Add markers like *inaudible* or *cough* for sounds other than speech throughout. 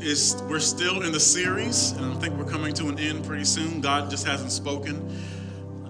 is we're still in the series, and I think we're coming to an end pretty soon. God just hasn't spoken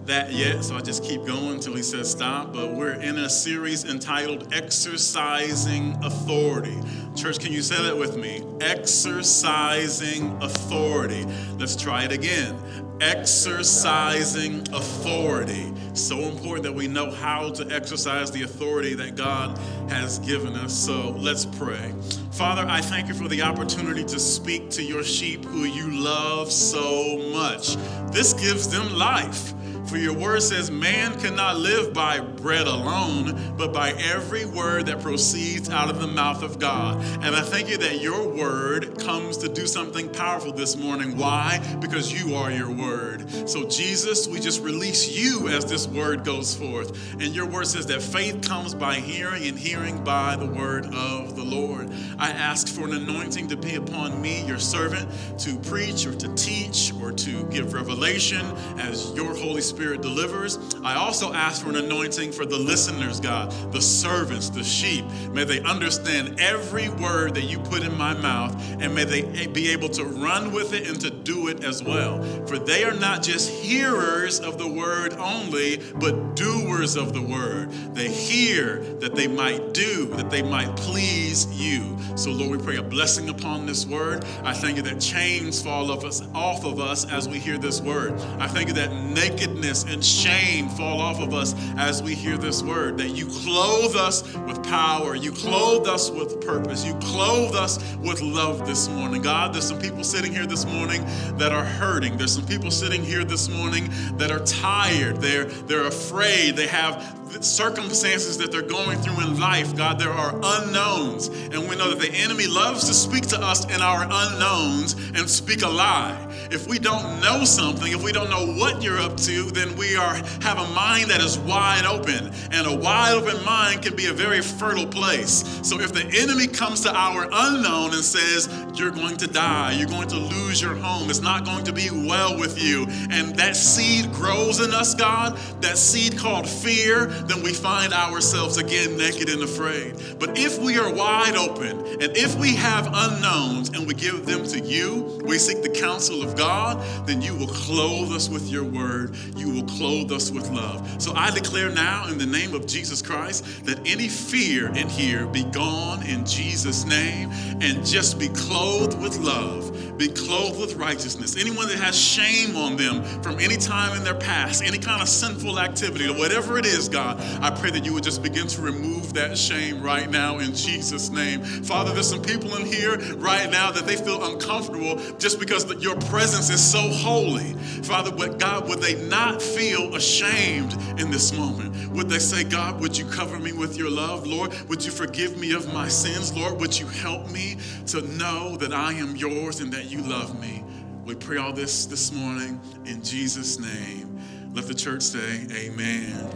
that yet, so I just keep going until He says stop. But we're in a series entitled Exercising Authority. Church, can you say that with me? Exercising Authority. Let's try it again. Exercising authority. So important that we know how to exercise the authority that God has given us. So let's pray. Father, I thank you for the opportunity to speak to your sheep who you love so much. This gives them life. For your word says, Man cannot live by bread alone, but by every word that proceeds out of the mouth of God. And I thank you that your word comes to do something powerful this morning. Why? Because you are your word. So, Jesus, we just release you as this word goes forth. And your word says that faith comes by hearing, and hearing by the word of the Lord. I ask for an anointing to be upon me, your servant, to preach or to teach or to give revelation as your Holy Spirit Spirit delivers. I also ask for an anointing for the listeners, God, the servants, the sheep. May they understand every word that you put in my mouth, and may they be able to run with it and to do it as well. For they are not just hearers of the word only, but doers of the word. They hear that they might do, that they might please you. So, Lord, we pray a blessing upon this word. I thank you that chains fall off us, off of us as we hear this word. I thank you that nakedness and shame fall off of us as we hear this word. That you clothe us with power, you clothe us with purpose, you clothe us with love this morning. God, there's some people sitting here this morning that are hurting. There's some people sitting here this morning that are tired. They're, they're afraid. They have circumstances that they're going through in life, God, there are unknowns. And we know that the enemy loves to speak to us in our unknowns and speak a lie. If we don't know something, if we don't know what you're up to, then we are have a mind that is wide open. And a wide open mind can be a very fertile place. So if the enemy comes to our unknown and says, You're going to die, you're going to lose your home, it's not going to be well with you, and that seed grows in us, God, that seed called fear, then we find ourselves again naked and afraid. But if we are wide open and if we have unknowns and we give them to you, we seek the counsel of God, then you will clothe us with your word. You will clothe us with love. So I declare now in the name of Jesus Christ that any fear in here be gone in Jesus' name and just be clothed with love be clothed with righteousness. Anyone that has shame on them from any time in their past, any kind of sinful activity, whatever it is, God, I pray that you would just begin to remove that shame right now in Jesus' name. Father, there's some people in here right now that they feel uncomfortable just because your presence is so holy. Father, but God, would they not feel ashamed in this moment? Would they say, God, would you cover me with your love? Lord, would you forgive me of my sins? Lord, would you help me to know that I am yours and that that you love me. We pray all this this morning in Jesus' name. Let the church say, Amen.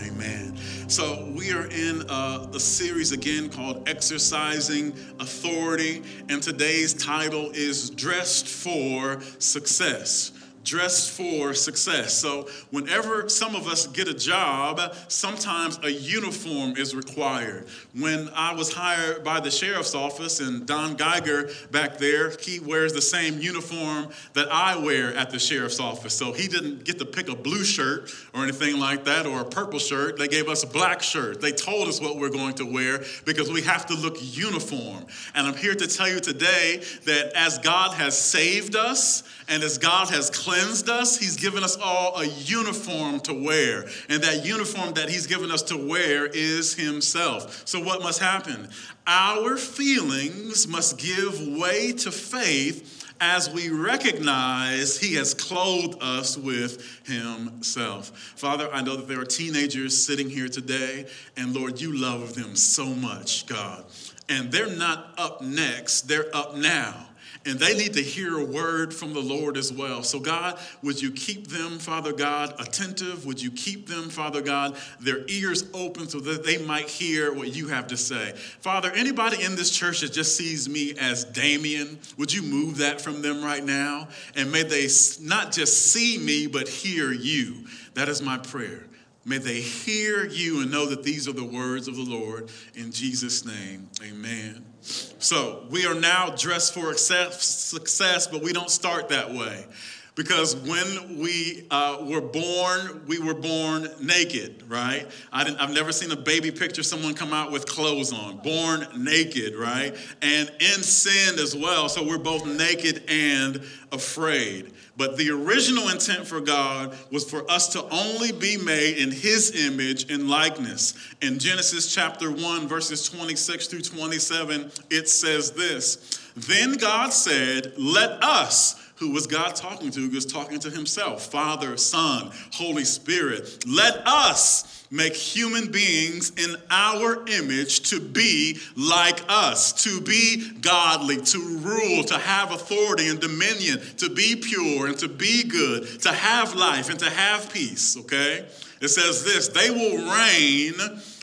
Amen. So, we are in a, a, series again called Exercising Authority, and today's title is Dressed for Success dressed for success. So, whenever some of us get a job, sometimes a uniform is required. When I was hired by the sheriff's office, and Don Geiger back there, he wears the same uniform that I wear at the sheriff's office. So, he didn't get to pick a blue shirt or anything like that or a purple shirt. They gave us a black shirt. They told us what we're going to wear because we have to look uniform. And I'm here to tell you today that as God has saved us and as God has cleansed us, He's given us all a uniform to wear. And that uniform that He's given us to wear is Himself. So, what must happen? Our feelings must give way to faith as we recognize He has clothed us with Himself. Father, I know that there are teenagers sitting here today, and Lord, you love them so much, God. And they're not up next, they're up now and they need to hear a word from the Lord as well. So, God, would you keep them, Father God, attentive? Would you keep them, Father God, their ears open so that they might hear what you have to say? Father, anybody in this church that just sees me as Damien, would you move that from them right now? And may they not just see me, but hear you. That is my prayer. May they hear you and know that these are the words of the Lord. In Jesus' name, amen So we are now dressed for success, but we don't start that way. Because when we uh, were born, we were born naked, right? I have never seen a baby picture someone come out with clothes on. Born naked, right? And in sin as well. So we're both naked and afraid. But the original intent for God was for us to only be made in His image and likeness. In Genesis chapter 1, verses 26 through 27, it says this Then God said, Let us who was God talking to? He was talking to himself Father, Son, Holy Spirit. Let us make human beings in our image to be like us, to be godly, to rule, to have authority and dominion, to be pure and to be good, to have life and to have peace, okay? It says this they will reign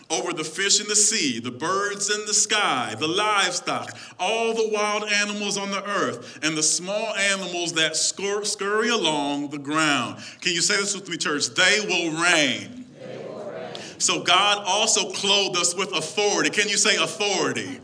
over the fish in the sea, the birds in the sky, the livestock, all the wild animals on the earth, and the small animals that scur- scurry along the ground. Can you say this with me, church? They will reign. So God also clothed us with authority. Can you say authority?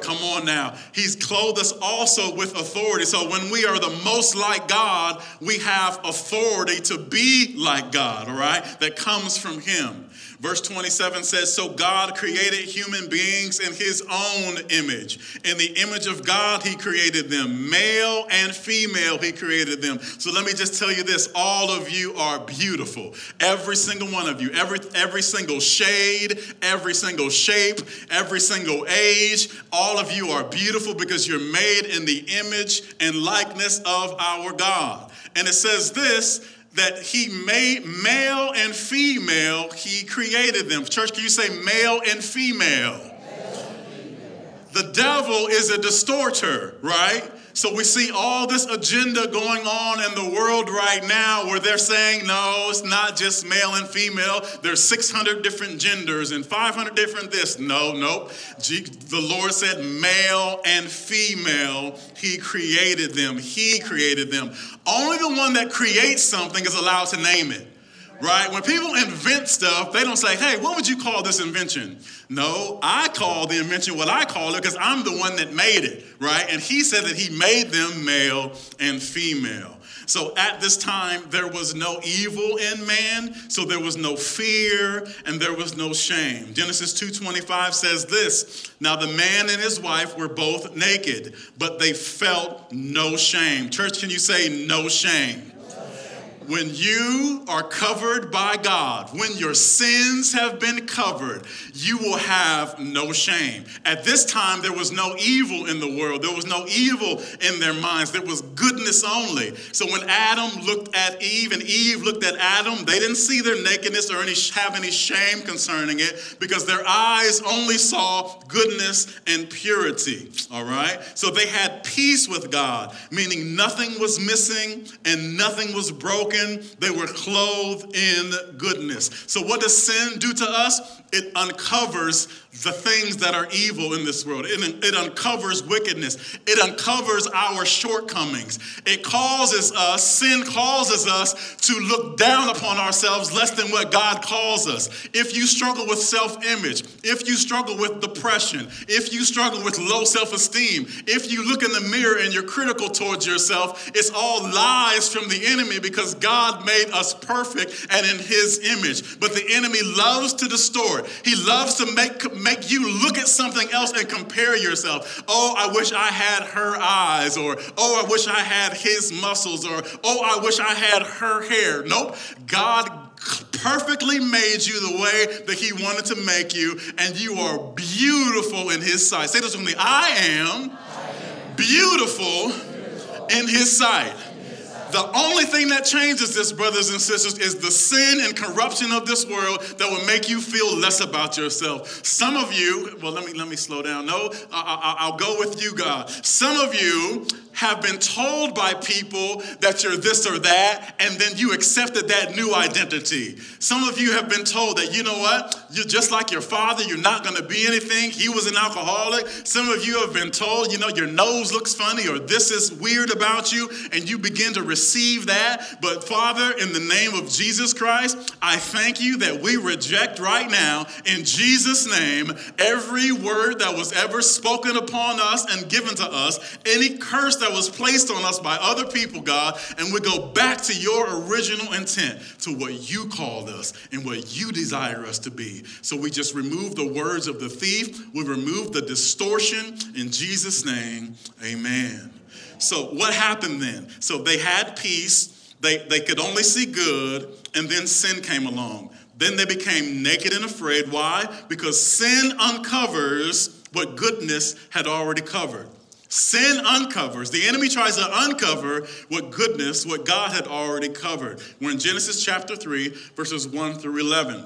Come on now. He's clothed us also with authority. So when we are the most like God, we have authority to be like God, all right? That comes from Him. Verse 27 says, So God created human beings in his own image. In the image of God, he created them. Male and female, he created them. So let me just tell you this all of you are beautiful. Every single one of you, every, every single shade, every single shape, every single age, all of you are beautiful because you're made in the image and likeness of our God. And it says this that he made male and female, he created them. Church, can you say male and female? The devil is a distorter, right? So we see all this agenda going on in the world right now where they're saying, no, it's not just male and female. There's 600 different genders and 500 different this. No, nope. The Lord said male and female. He created them. He created them. Only the one that creates something is allowed to name it right? When people invent stuff, they don't say, hey, what would you call this invention? No, I call the invention what I call it because I'm the one that made it, right? And he said that he made them male and female. So at this time, there was no evil in man, so there was no fear and there was no shame. Genesis 2:25 says this, "Now the man and his wife were both naked, but they felt no shame." Church, can you say no shame? When you are covered by God, when your sins have been covered, you will have no shame. At this time, there was no evil in the world, there was no evil in their minds, there was goodness only. So when Adam looked at Eve and Eve looked at Adam, they didn't see their nakedness or any, have any shame concerning it because their eyes only saw goodness and purity. All right? So they had peace with God, meaning nothing was missing and nothing was broken they were clothed in goodness. So, what does sin do to us? It uncovers the things that are evil in this world. It, it uncovers wickedness. It uncovers our shortcomings. It causes us, sin causes us to look down upon ourselves less than what God calls us. If you struggle with self image, if you struggle with depression, if you struggle with low self esteem, if you look in the mirror and you're critical towards yourself, it's all lies from the enemy because God made us perfect and in his image. But the enemy loves to distort, he loves to make make you look at something else and compare yourself. Oh, I wish I had her eyes, or oh, I wish I had his muscles, or oh, I wish I had her hair. Nope. God perfectly made you the way that he wanted to make you, and you are beautiful in his sight. Say this with me I am, beautiful in his sight. The only thing that changes this, brothers and sisters, is the sin and corruption of this world that will make you feel less about yourself. Some of you, well, let me let me slow down. No, I, will go with you, God. Some of you have been told by people that you're this or that, and then you accepted that new identity. Some of you have been told that, you know what, you're just like your father, you're not gonna be anything. He was an alcoholic. Some of you have been told, you know, your nose looks funny or this is weird about you, and you begin to receive that. But Father, in the name of Jesus Christ, I thank you that we reject right now, in Jesus' name, every word that was ever spoken upon us and given to us, any curse that was placed on us by other people, God, and we go back to your original intent, to what you called us and what you desire us to be. So we just remove the words of the thief, we remove the distortion in Jesus' name. Amen. So what happened then? So they had peace, they, they could only see good, and then sin came along. Then they became naked and afraid. Why? Because sin uncovers what goodness had already covered. Sin uncovers, the enemy tries to uncover what goodness, what God had already covered. We're in Genesis chapter 3, verses 1 through 11.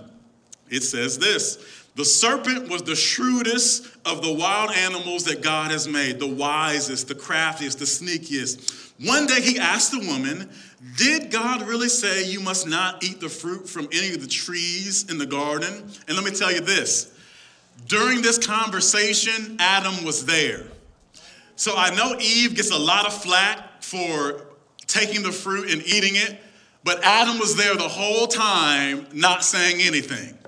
It says this The serpent was the shrewdest of the wild animals that God has made, the wisest, the craftiest, the sneakiest. One day he asked the woman, Did God really say you must not eat the fruit from any of the trees in the garden? And let me tell you this during this conversation, Adam was there. So I know Eve gets a lot of flack for taking the fruit and eating it, but Adam was there the whole time not saying anything.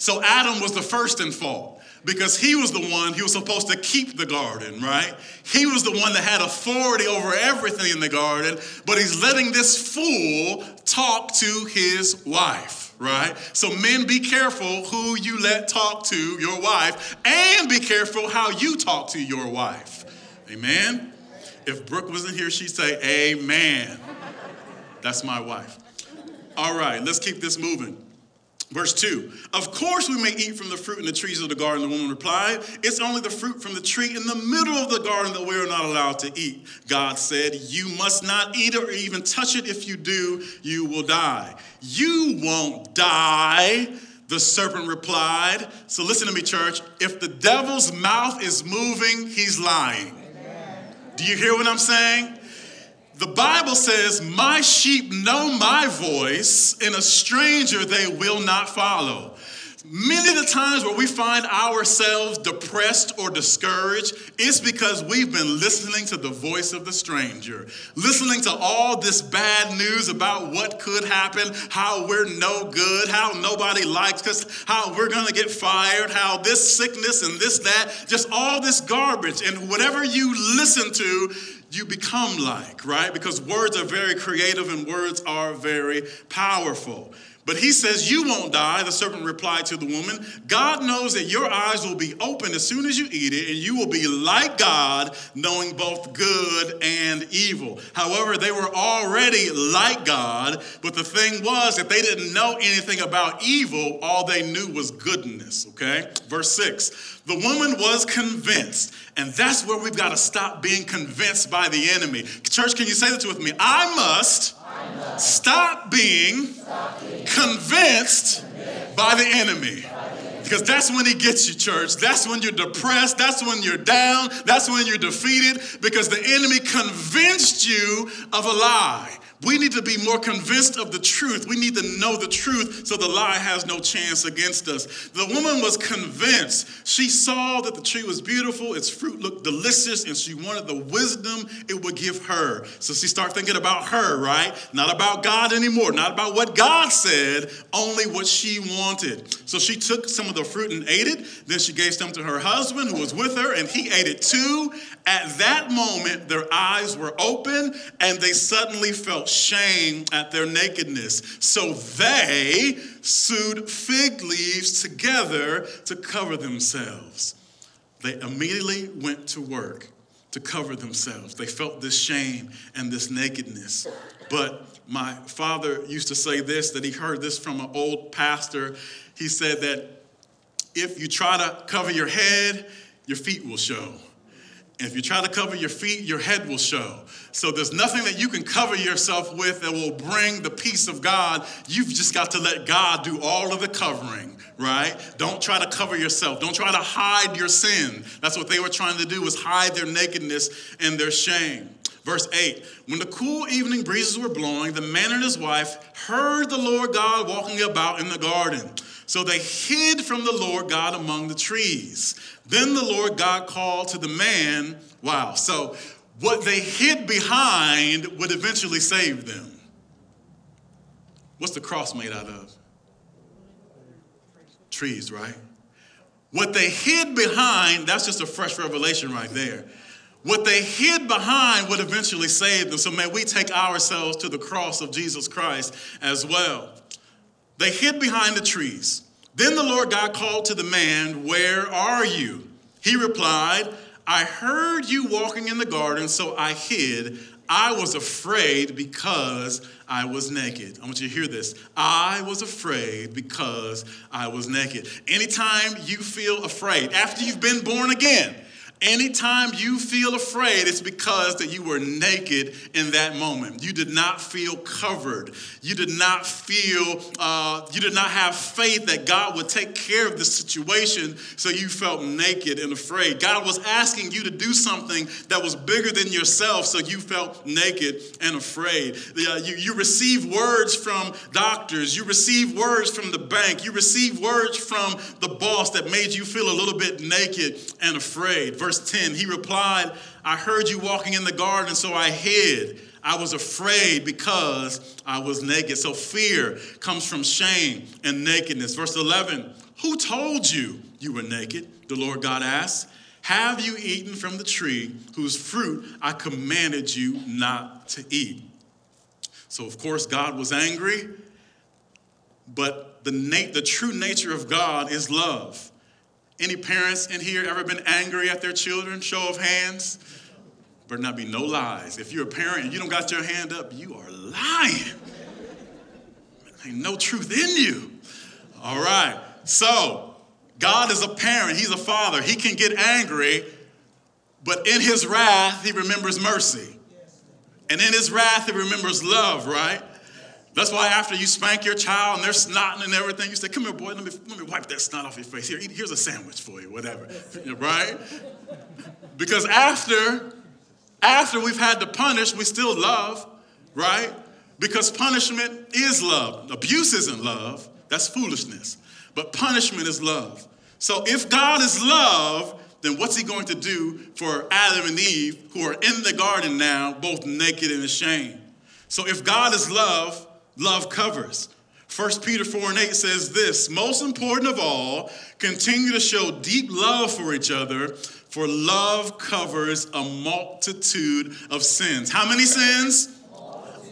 So Adam was the first in fault because he was the one he was supposed to keep the garden, right? He was the one that had authority over everything in the garden, but he's letting this fool talk to his wife, right? So men be careful who you let talk to your wife and be careful how you talk to your wife. Amen? If Brooke wasn't here, she'd say, Amen. That's my wife. All right, let's keep this moving. Verse 2 Of course, we may eat from the fruit in the trees of the garden, the woman replied. It's only the fruit from the tree in the middle of the garden that we are not allowed to eat. God said, You must not eat it or even touch it. If you do, you will die. You won't die. The serpent replied. So listen to me, church. If the devil's mouth is moving, he's lying. Do you hear what I'm saying? The Bible says, My sheep know my voice, and a stranger they will not follow. Many of the times where we find ourselves depressed or discouraged, it's because we've been listening to the voice of the stranger, listening to all this bad news about what could happen, how we're no good, how nobody likes us, how we're gonna get fired, how this sickness and this, that, just all this garbage. And whatever you listen to, you become like, right? Because words are very creative and words are very powerful. But he says, You won't die. The serpent replied to the woman, God knows that your eyes will be open as soon as you eat it, and you will be like God, knowing both good and evil. However, they were already like God, but the thing was that they didn't know anything about evil. All they knew was goodness, okay? Verse 6 The woman was convinced, and that's where we've got to stop being convinced by the enemy. Church, can you say this with me? I must Stop being convinced by the enemy. Because that's when he gets you, church. That's when you're depressed. That's when you're down. That's when you're defeated because the enemy convinced you of a lie. We need to be more convinced of the truth. We need to know the truth so the lie has no chance against us. The woman was convinced. She saw that the tree was beautiful, its fruit looked delicious, and she wanted the wisdom it would give her. So she started thinking about her, right? Not about God anymore, not about what God said, only what she wanted. So she took some of the fruit and ate it. Then she gave some to her husband who was with her, and he ate it too. At that moment, their eyes were open and they suddenly felt shame at their nakedness. So they sewed fig leaves together to cover themselves. They immediately went to work to cover themselves. They felt this shame and this nakedness. But my father used to say this that he heard this from an old pastor. He said that if you try to cover your head, your feet will show. And if you try to cover your feet, your head will show. So there's nothing that you can cover yourself with that will bring the peace of God. You've just got to let God do all of the covering, right? Don't try to cover yourself. Don't try to hide your sin. That's what they were trying to do was hide their nakedness and their shame. Verse 8 When the cool evening breezes were blowing, the man and his wife heard the Lord God walking about in the garden. So they hid from the Lord God among the trees. Then the Lord God called to the man, wow. So what they hid behind would eventually save them. What's the cross made out of? Trees, right? What they hid behind, that's just a fresh revelation right there. What they hid behind would eventually save them. So may we take ourselves to the cross of Jesus Christ as well. They hid behind the trees. Then the Lord God called to the man, Where are you? He replied, I heard you walking in the garden, so I hid. I was afraid because I was naked. I want you to hear this. I was afraid because I was naked. Anytime you feel afraid, after you've been born again, Anytime you feel afraid, it's because that you were naked in that moment. You did not feel covered. You did not feel, uh, you did not have faith that God would take care of the situation, so you felt naked and afraid. God was asking you to do something that was bigger than yourself, so you felt naked and afraid. Uh, you, you received words from doctors, you receive words from the bank, you receive words from the boss that made you feel a little bit naked and afraid. Verse verse 10, he replied, I heard you walking in the garden, so I hid. I was afraid because I was naked. So fear comes from shame and nakedness. Verse 11, who told you you were naked? The Lord God asked. Have you eaten from the tree whose fruit I commanded you not to eat? So, of course, God was angry, but the, na- the true nature of God is love. Any parents in here ever been angry at their children? Show of hands. Better not be no lies. If you're a parent and you don't got your hand up, you are lying. Ain't no truth in you. All right. So, God is a parent, He's a father. He can get angry, but in His wrath, He remembers mercy. And in His wrath, He remembers love, right? That's why after you spank your child and they're snotting and everything, you say, come here, boy, let me, let me wipe that snot off your face. Here, here's a sandwich for you, whatever. *laughs* right? Because after, after we've had to punish, we still love, right? Because punishment is love. Abuse isn't love. That's foolishness. But punishment is love. So if God is love, then what's he going to do for Adam and Eve who are in the garden now, both naked and ashamed? So if God is love, love covers. 1 Peter 4 and 8 says this Most important of all, continue to show deep love for each other, for love covers a multitude of sins. How many sins?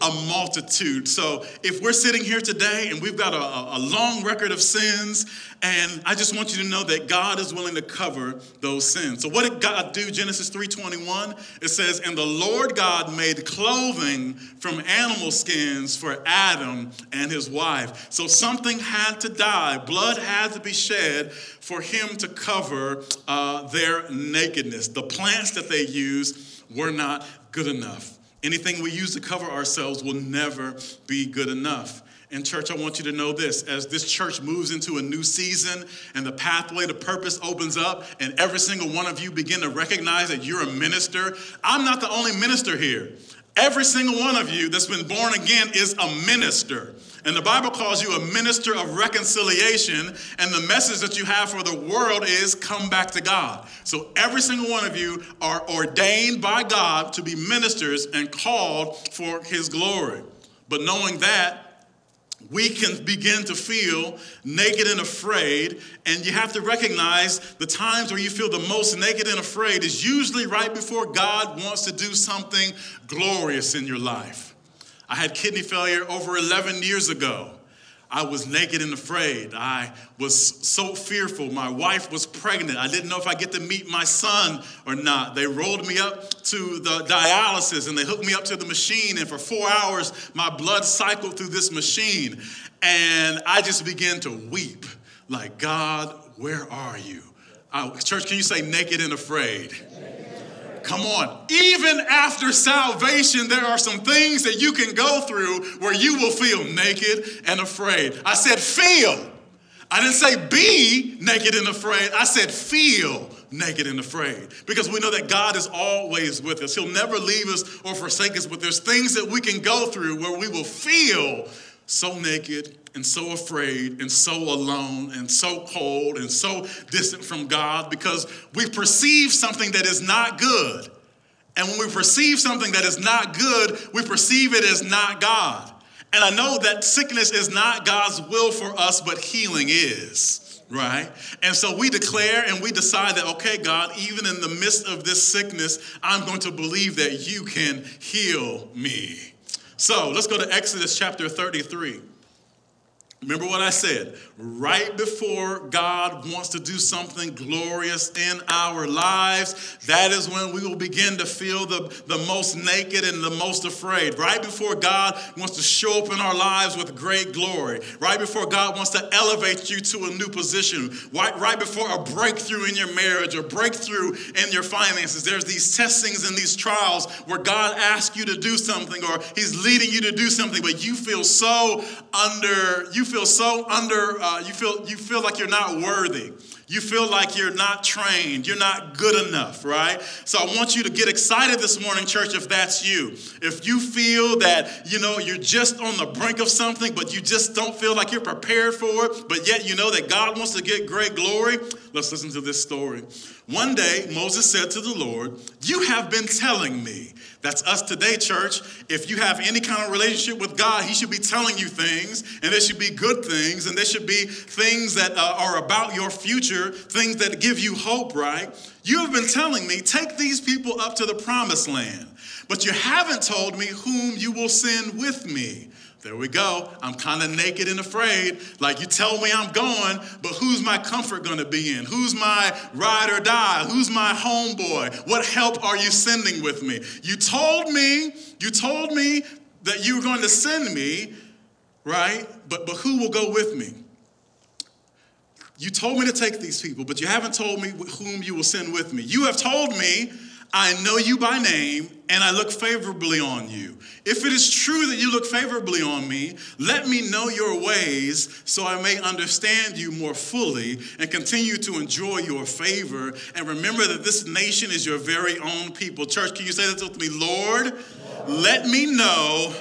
A multitude. So if we're sitting here today and we've got a, a, long record of sins, and I just want you to know that God is willing to cover those sins. So what did God do? Genesis 3:21. It says, "And the Lord God made clothing from animal skins for Adam and his wife." So something had to die. Blood had to be shed for him to cover uh, their nakedness. The plants that they used were not good enough. Anything we use to cover ourselves will never be good enough. And, church, I want you to know this as this church moves into a new season and the pathway to purpose opens up, and every single one of you begin to recognize that you're a minister. I'm not the only minister here. Every single one of you that's been born again is a minister. And the Bible calls you a minister of reconciliation. And the message that you have for the world is come back to God. So every single one of you are ordained by God to be ministers and called for his glory. But knowing that, we can begin to feel naked and afraid. And you have to recognize the times where you feel the most naked and afraid is usually right before God wants to do something glorious in your life. I had kidney failure over 11 years ago. I was naked and afraid. I was so fearful. My wife was pregnant. I didn't know if I get to meet my son or not. They rolled me up to the dialysis and they hooked me up to the machine. And for four hours, my blood cycled through this machine. And I just began to weep like, God, where are you? Uh, church, can you say naked and afraid? Come on. Even after salvation, there are some things that you can go through where you will feel naked and afraid. I said feel. I didn't say be naked and afraid. I said feel naked and afraid because we know that God is always with us. He'll never leave us or forsake us, but there's things that we can go through where we will feel so naked and so afraid and so alone and so cold and so distant from God because we perceive something that is not good. And when we perceive something that is not good, we perceive it as not God. And I know that sickness is not God's will for us, but healing is right? And so we declare and we decide that, okay, God, even in the midst of this sickness, I'm going to believe that you can heal me. So let's go to Exodus chapter 33. Remember what I said? Right before God wants to do something glorious in our lives, that is when we will begin to feel the, the most naked and the most afraid. Right before God wants to show up in our lives with great glory. Right before God wants to elevate you to a new position. Right, right before a breakthrough in your marriage or breakthrough in your finances. There's these testings and these trials where God asks you to do something or He's leading you to do something, but you feel so under, you feel so under, uh, you feel you feel like you're not worthy. You feel like you're not trained, you're not good enough, right? So I want you to get excited this morning, church, if that's you. If you feel that, you know, you're just on the brink of something, but you just don't feel like you're prepared for it, but yet you know that God wants to get great glory, let's listen to this story. One day, Moses said to the Lord, You have been telling me that's us today, church. If you have any kind of relationship with God, He should be telling you things, and there should be good things, and there should be things that uh, are about your future, things that give you hope, right? You have been telling me, take these people up to the promised land, but you haven't told me whom you will send with me. There we go. I'm kind of naked and afraid. Like you tell me I'm going, but who's my comfort going to be in? Who's my ride or die? Who's my homeboy? What help are you sending with me? You told me, you told me that you were going to send me, right? But but who will go with me? You told me to take these people, but you haven't told me whom you will send with me. You have told me I know you by name and I look favorably on you. If it is true that you look favorably on me, let me know your ways so I may understand you more fully and continue to enjoy your favor. And remember that this nation is your very own people. Church, can you say this with me? Lord, let me know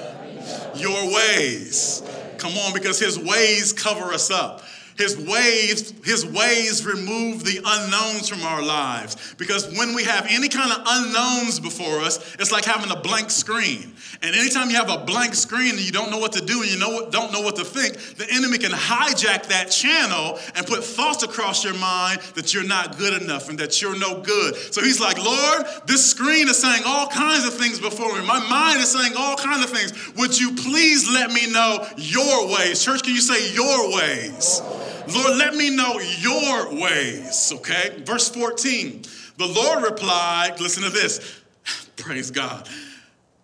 your ways. Come on, because his ways cover us up. His ways, his ways remove the unknowns from our lives. Because when we have any kind of unknowns before us, it's like having a blank screen. And anytime you have a blank screen and you don't know what to do and you know, don't know what to think, the enemy can hijack that channel and put thoughts across your mind that you're not good enough and that you're no good. So he's like, Lord, this screen is saying all kinds of things before me. My mind is saying all kinds of things. Would you please let me know your ways? Church, can you say your ways? Lord, let me know your ways, okay? Verse 14. The Lord replied, listen to this. *sighs* Praise God.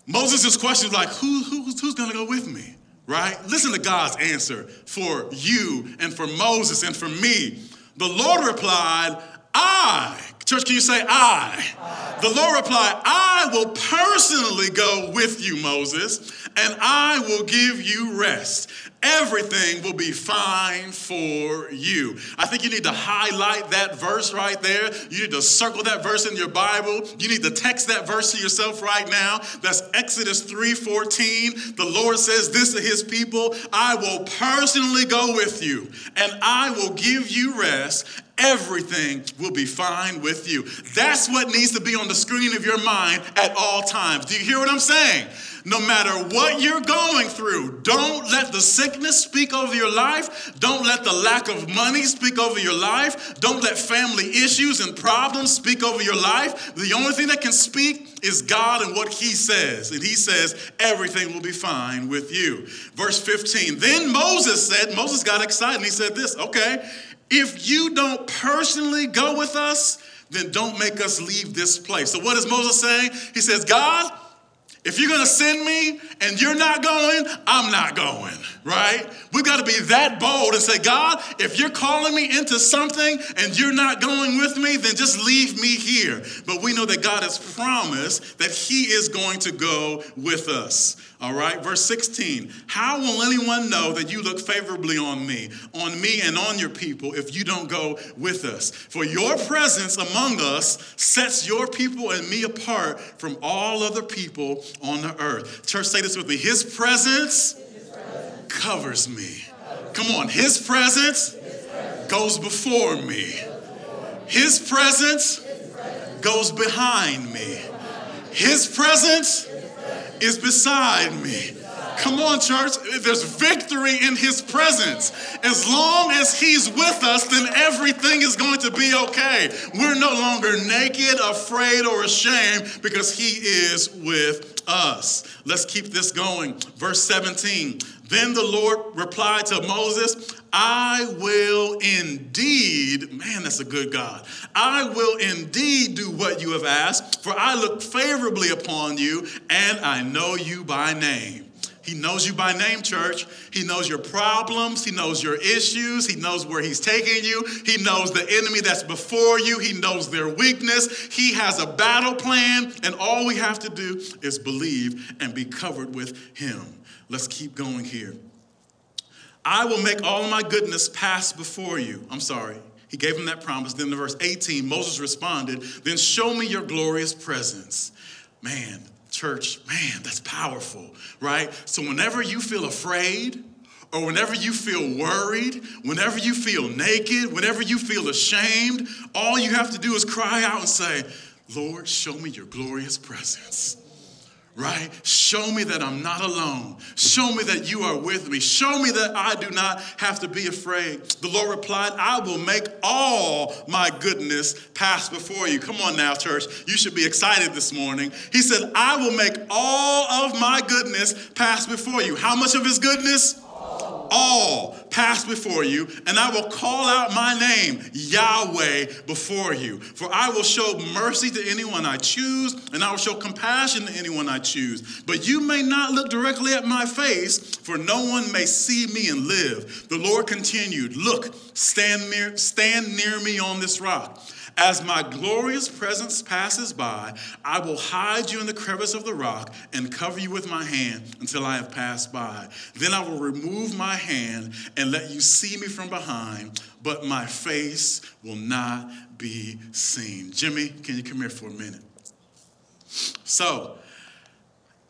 Moses' question is like, Who, who, who's going to go with me? Right? Listen to God's answer for you and for Moses and for me. The Lord replied, I. Church, can you say I? I? The Lord replied, I will personally go with you, Moses, and I will give you rest everything will be fine for you. I think you need to highlight that verse right there. You need to circle that verse in your Bible. You need to text that verse to yourself right now. That's Exodus 3:14. The Lord says this to his people, I will personally go with you and I will give you rest everything will be fine with you. That's what needs to be on the screen of your mind at all times. Do you hear what I'm saying? No matter what you're going through, don't let the sickness speak over your life. Don't let the lack of money speak over your life. Don't let family issues and problems speak over your life. The only thing that can speak is God and what He says. And He says, everything will be fine with you. Verse 15 Then Moses said, Moses got excited and he said this, okay, if you don't personally go with us, then don't make us leave this place. So, what is Moses saying? He says, God, if you're gonna send me and you're not going, I'm not going, right? We've got to be that bold and say, God, if you're calling me into something and you're not going with me, then just leave me here. But we know that God has promised that He is going to go with us. All right, verse 16. How will anyone know that you look favorably on me, on me and on your people, if you don't go with us? For your presence among us sets your people and me apart from all other people on the earth. Church, say this with me. His presence, His presence. covers me. Come on, His presence, His presence. goes before me. His presence, His presence. goes behind me. His presence is beside me. Come on, church. There's victory in his presence. As long as he's with us, then everything is going to be okay. We're no longer naked, afraid, or ashamed because he is with us. Let's keep this going. Verse 17. Then the Lord replied to Moses, I will indeed, man, that's a good God. I will indeed do what you have asked, for I look favorably upon you, and I know you by name. He knows you by name, church. He knows your problems. He knows your issues. He knows where He's taking you. He knows the enemy that's before you. He knows their weakness. He has a battle plan, and all we have to do is believe and be covered with Him. Let's keep going here. I will make all my goodness pass before you. I'm sorry. He gave him that promise. Then in verse 18, Moses responded, Then show me your glorious presence. Man, church, man, that's powerful, right? So whenever you feel afraid, or whenever you feel worried, whenever you feel naked, whenever you feel ashamed, all you have to do is cry out and say, Lord, show me your glorious presence right? Show me that I'm not alone. Show me that you are with me. Show me that I do not have to be afraid. The Lord replied, I will make all my goodness pass before you. Come on now, church. You should be excited this morning. He said, I will make all of my goodness pass before you. How much of his goodness? All pass before you, and I will call out my name, Yahweh, before you. For I will show mercy to anyone I choose, and I will show compassion to anyone I choose. But you may not look directly at my face, for no one may see me and live. The Lord continued, Look, stand near, stand near me on this rock. As my glorious presence passes by, I will hide you in the crevice of the rock and cover you with my hand until I have passed by. Then I will remove my hand and let you see me from behind, but my face will not be seen. Jimmy, can you come here for a minute? So,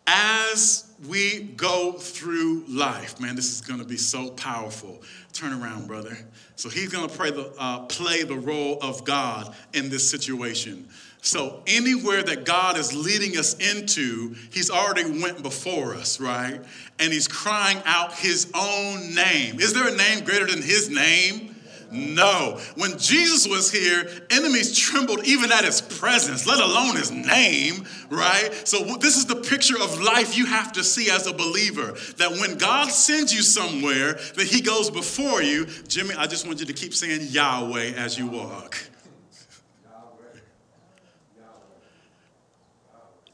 as we go through life, man, this is going to be so powerful. Turn around, brother. So he's going to the, uh, play the role of God in this situation. So anywhere that God is leading us into, he's already went before us, right? And he's crying out his own name. Is there a name greater than his name? No. When Jesus was here, enemies trembled even at his presence, let alone his name, right? So, this is the picture of life you have to see as a believer that when God sends you somewhere, that he goes before you. Jimmy, I just want you to keep saying Yahweh as you walk.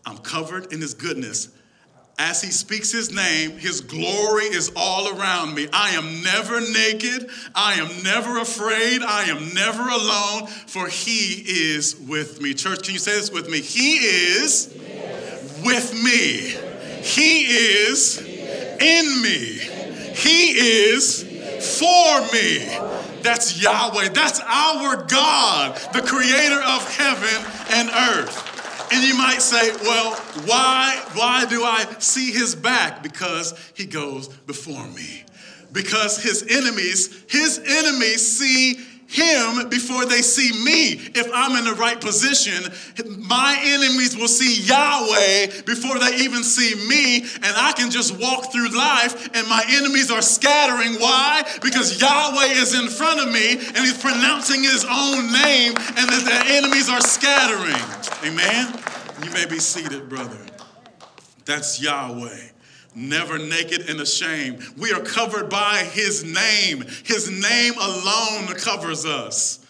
I'm covered in his goodness as he speaks his name, his glory is all around me. I am never naked. I am never afraid. I am never alone, for he is with me. Church, can you say this with me? He is, with me. He is in me. He is for me. That's Yahweh. That's our God, the creator of heaven and earth. And you might say, well, why, why do I see his back? Because he goes before me. Because his enemies, his enemies see him before they see me. If I'm in the right position, my enemies will see Yahweh before they even see me, and I can just walk through life and my enemies are scattering. Why? Because Yahweh is in front of me and he's pronouncing his own name, and that the enemies are scattering. Amen? You may be seated, brother. That's Yahweh never naked and ashamed. We are covered by his name. His name alone covers us.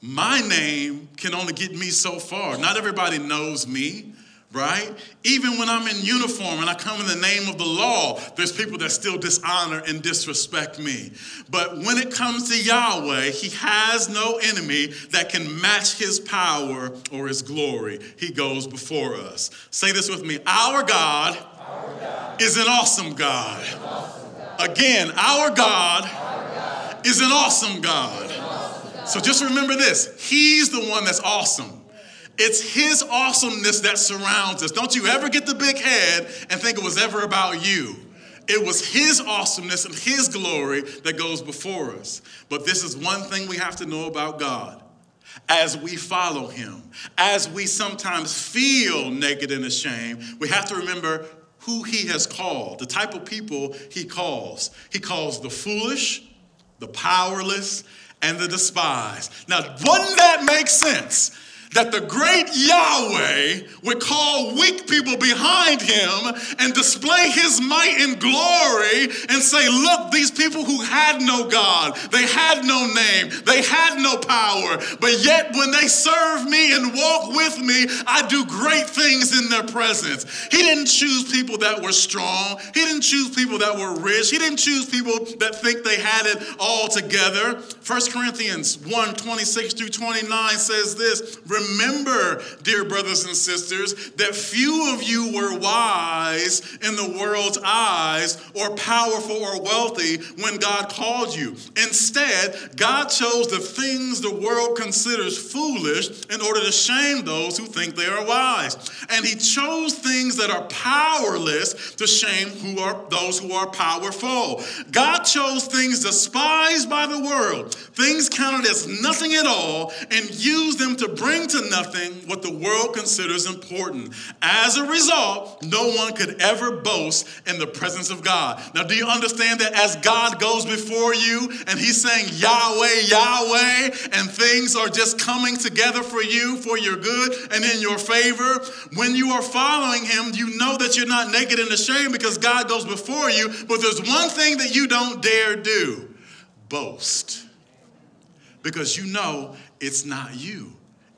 My name can only get me so far. Not everybody knows me, right? Even when I'm in uniform and I come in the name of the law, there's people that still dishonor and disrespect me. But when it comes to Yahweh, he has no enemy that can match his power or his glory. He goes before us. Say this with me Our God, is an awesome God. Again, our God is an awesome God. So just remember this He's the one that's awesome. It's His awesomeness that surrounds us. Don't you ever get the big head and think it was ever about you. It was His awesomeness and His glory that goes before us. But this is one thing we have to know about God. As we follow Him, as we sometimes feel naked and ashamed, we have to remember who He has called, the type of people He calls. He calls the foolish, the powerless, and the despised. Now, wouldn't that make sense? That the great Yahweh would call weak people behind him and display his might and glory and say, Look, these people who had no God, they had no name, they had no power, but yet when they serve me and walk with me, I do great things in their presence. He didn't choose people that were strong, he didn't choose people that were rich, he didn't choose people that think they had it all together. 1 Corinthians 1 26 through 29 says this Remember, dear brothers and sisters, that few of you were wise in the world's eyes or powerful or wealthy when God called you. Instead, God chose the things the world considers foolish in order to shame those who think they are wise. And he chose things that are powerless to shame who are those who are powerful. God chose things despised by the world, things counted as nothing at all, and used them to bring to nothing what the world considers important. As a result, no one could ever boast in the presence of God. Now, do you understand that as God goes before you and He's saying Yahweh, Yahweh, and things are just coming together for you for your good and in your favor? When you are following Him, you know that you're not naked and ashamed because God goes before you, but there's one thing that you don't dare do boast. Because you know it's not you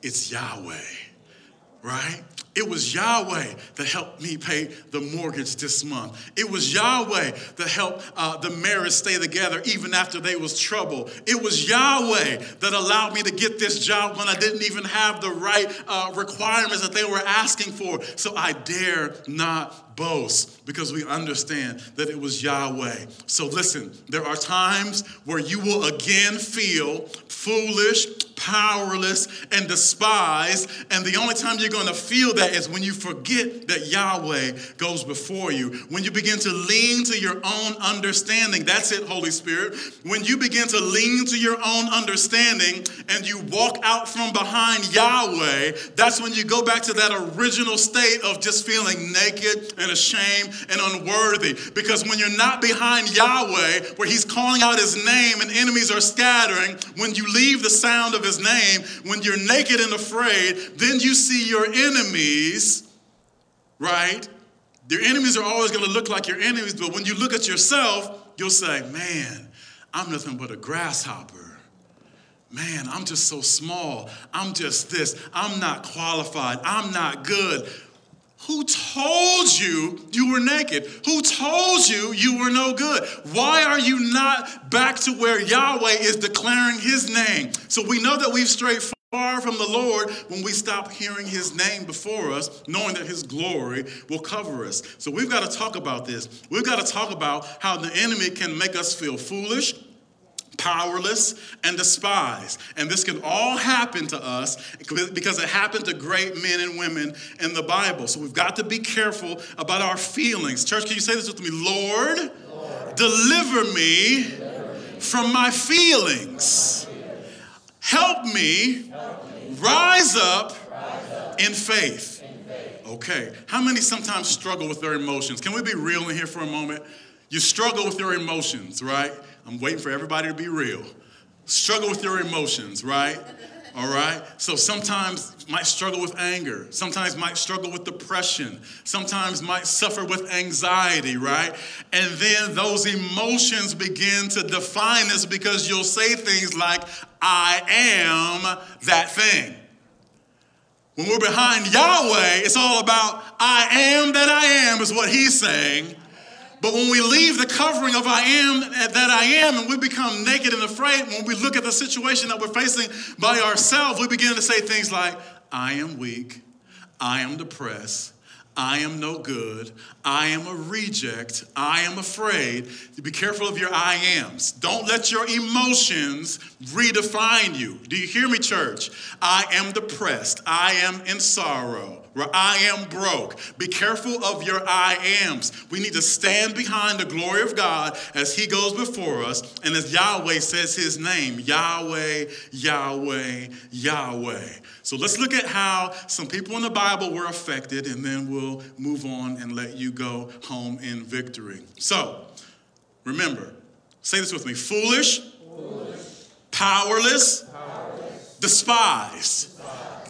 it's Yahweh, right? It was Yahweh that helped me pay the mortgage this month. It was Yahweh that helped uh, the marriage stay together even after there was trouble. It was Yahweh that allowed me to get this job when I didn't even have the right uh, requirements that they were asking for. So I dare not boast because we understand that it was Yahweh. So listen, there are times where you will again feel foolish, powerless, and despised. And the only time you're going to feel that is when you forget that Yahweh goes before you. When you begin to lean to your own understanding. That's it, Holy Spirit. When you begin to lean to your own understanding and you walk out from behind Yahweh, that's when you go back to that original state of just feeling naked and ashamed and unworthy. Because when you're not behind Yahweh, where He's calling out His name and enemies are scattering, when you leave the sound of His name, when you're naked and afraid, then you see your enemies, right? Your enemies are always going to look like your enemies, but when you look at yourself, you'll say, Man, I'm nothing but a grasshopper. Man, I'm just so small. I'm just this. I'm not qualified. I'm not good. Who told you you were naked? Who told you you were no good? Why are you not back to where Yahweh is declaring his name? So we know that we've strayed far from the Lord when we stop hearing his name before us, knowing that his glory will cover us. So we've got to talk about this. We've got to talk about how the enemy can make us feel foolish powerless, and despised. And this can all happen to us because it happened to great men and women in the Bible. So we've got to be careful about our feelings. Church, can you say this with me? Lord, Lord deliver, me deliver me from my feelings. Help me, Help me. Rise, up rise up in faith. Okay. How many sometimes struggle with their emotions? Can we be real in here for a moment? You struggle with your emotions, right? I'm waiting for everybody to be real. Struggle with your emotions, right? All right? So sometimes might struggle with anger. Sometimes might struggle with depression. Sometimes might suffer with anxiety, right? And then those emotions begin to define us because you'll say things like, I am that thing. When we're behind Yahweh, it's all about I am that I am, is what he's saying. But when we leave the covering of I am that I am and we become naked and afraid, when we look at the situation that we're facing by ourselves, we begin to say things like, I am weak, I am depressed, I am no good. I am a reject. I am afraid. Be careful of your I ams. Don't let your emotions redefine you. Do you hear me, church? I am depressed. I am in sorrow. I am broke. Be careful of your I ams. We need to stand behind the glory of God as He goes before us and as Yahweh says His name Yahweh, Yahweh, Yahweh. So let's look at how some people in the Bible were affected, and then we'll move on and let you go home in victory. So remember, say this with me foolish, foolish. Powerless, powerless, despised.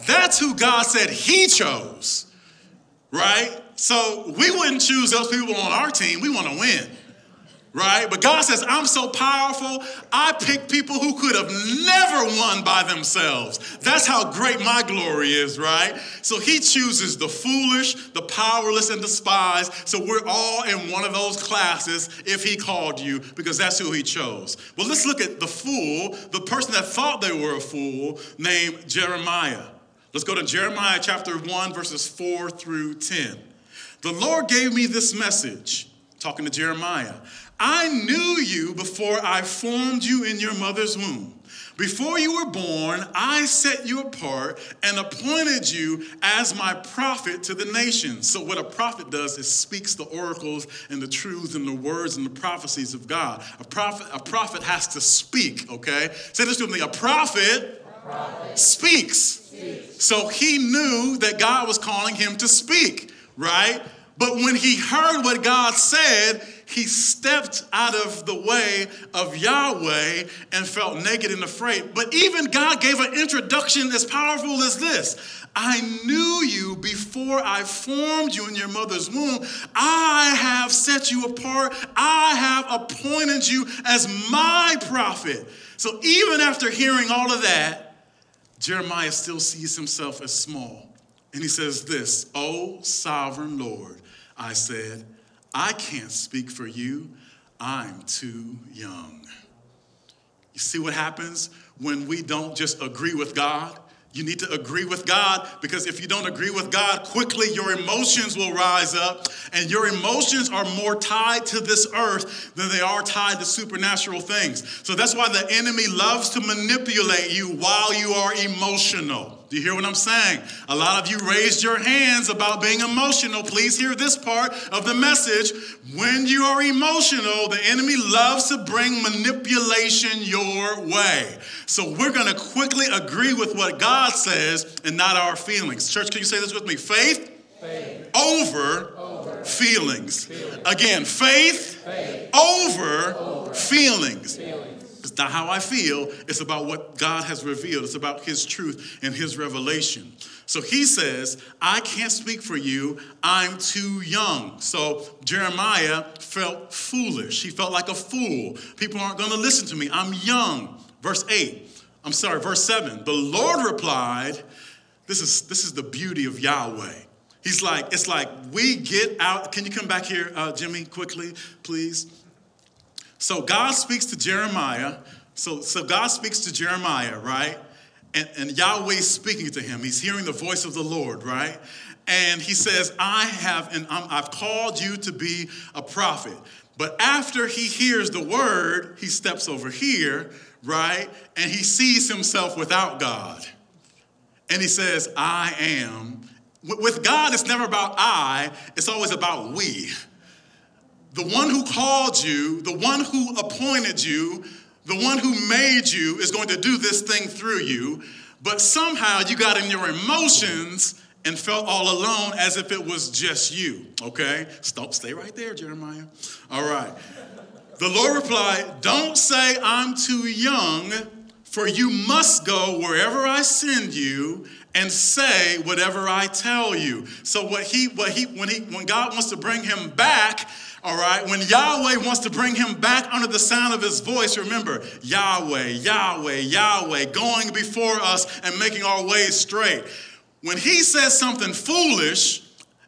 That's who God said He chose, right? So we wouldn't choose those people on our team. We want to win right? But God says, I'm so powerful, I pick people who could have never won by themselves. That's how great my glory is, right? So he chooses the foolish, the powerless, and despised. So we're all in one of those classes if he called you, because that's who he chose. Well, let's look at the fool, the person that thought they were a fool, named Jeremiah. Let's go to Jeremiah chapter 1, verses 4 through 10. The Lord gave me this message, talking to Jeremiah. I knew you before I formed you in your mother's womb. Before you were born, I set you apart and appointed you as my prophet to the nations. So, what a prophet does is speaks the oracles and the truths and the words and the prophecies of God. A prophet, a prophet has to speak, okay? Say this to me a prophet, a prophet. Speaks. speaks. So, he knew that God was calling him to speak, right? But when he heard what God said, he stepped out of the way of Yahweh and felt naked and afraid. But even God gave an introduction as powerful as this I knew you before I formed you in your mother's womb. I have set you apart, I have appointed you as my prophet. So even after hearing all of that, Jeremiah still sees himself as small. And he says this, O sovereign Lord, I said, I can't speak for you. I'm too young. You see what happens when we don't just agree with God? You need to agree with God because if you don't agree with God, quickly your emotions will rise up, and your emotions are more tied to this earth than they are tied to supernatural things. So that's why the enemy loves to manipulate you while you are emotional. Do you hear what I'm saying? A lot of you raised your hands about being emotional. Please hear this part of the message. When you are emotional, the enemy loves to bring manipulation your way. So we're going to quickly agree with what God says and not our feelings. Church, can you say this with me? Faith, faith. Over, over. Feelings. feelings. Again, faith, faith. Over, over. Feelings. feelings. Not how I feel. It's about what God has revealed. It's about His truth and His revelation. So he says, I can't speak for you. I'm too young. So Jeremiah felt foolish. He felt like a fool. People aren't going to listen to me. I'm young. Verse 8. I'm sorry, verse 7. The Lord replied, this is, this is the beauty of Yahweh. He's like, it's like we get out. Can you come back here, uh, Jimmy, quickly, please? So God speaks to Jeremiah. So, so God speaks to Jeremiah, right? And, and Yahweh's speaking to him. He's hearing the voice of the Lord, right? And he says, I have, and i I've called you to be a prophet. But after he hears the word, he steps over here, right? And he sees himself without God. And he says, I am. With God, it's never about I, it's always about we. The one who called you, the one who appointed you, the one who made you is going to do this thing through you. But somehow you got in your emotions and felt all alone as if it was just you. Okay? Stop, stay right there, Jeremiah. All right. The Lord replied, Don't say I'm too young, for you must go wherever I send you and say whatever I tell you. So what he what he when he when God wants to bring him back, all right, when Yahweh wants to bring him back under the sound of his voice, remember Yahweh, Yahweh, Yahweh, going before us and making our ways straight. When he says something foolish,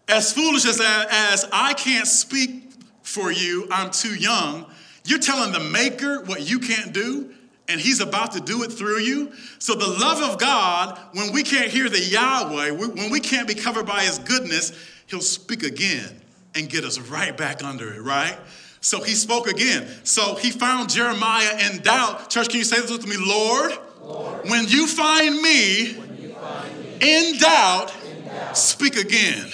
as foolish as, as I can't speak for you, I'm too young, you're telling the maker what you can't do, and he's about to do it through you. So, the love of God, when we can't hear the Yahweh, when we can't be covered by his goodness, he'll speak again and get us right back under it, right? So he spoke again. So he found Jeremiah in doubt. Church, can you say this with me? Lord, Lord when, you find me, when you find me in, doubt, in doubt, speak again.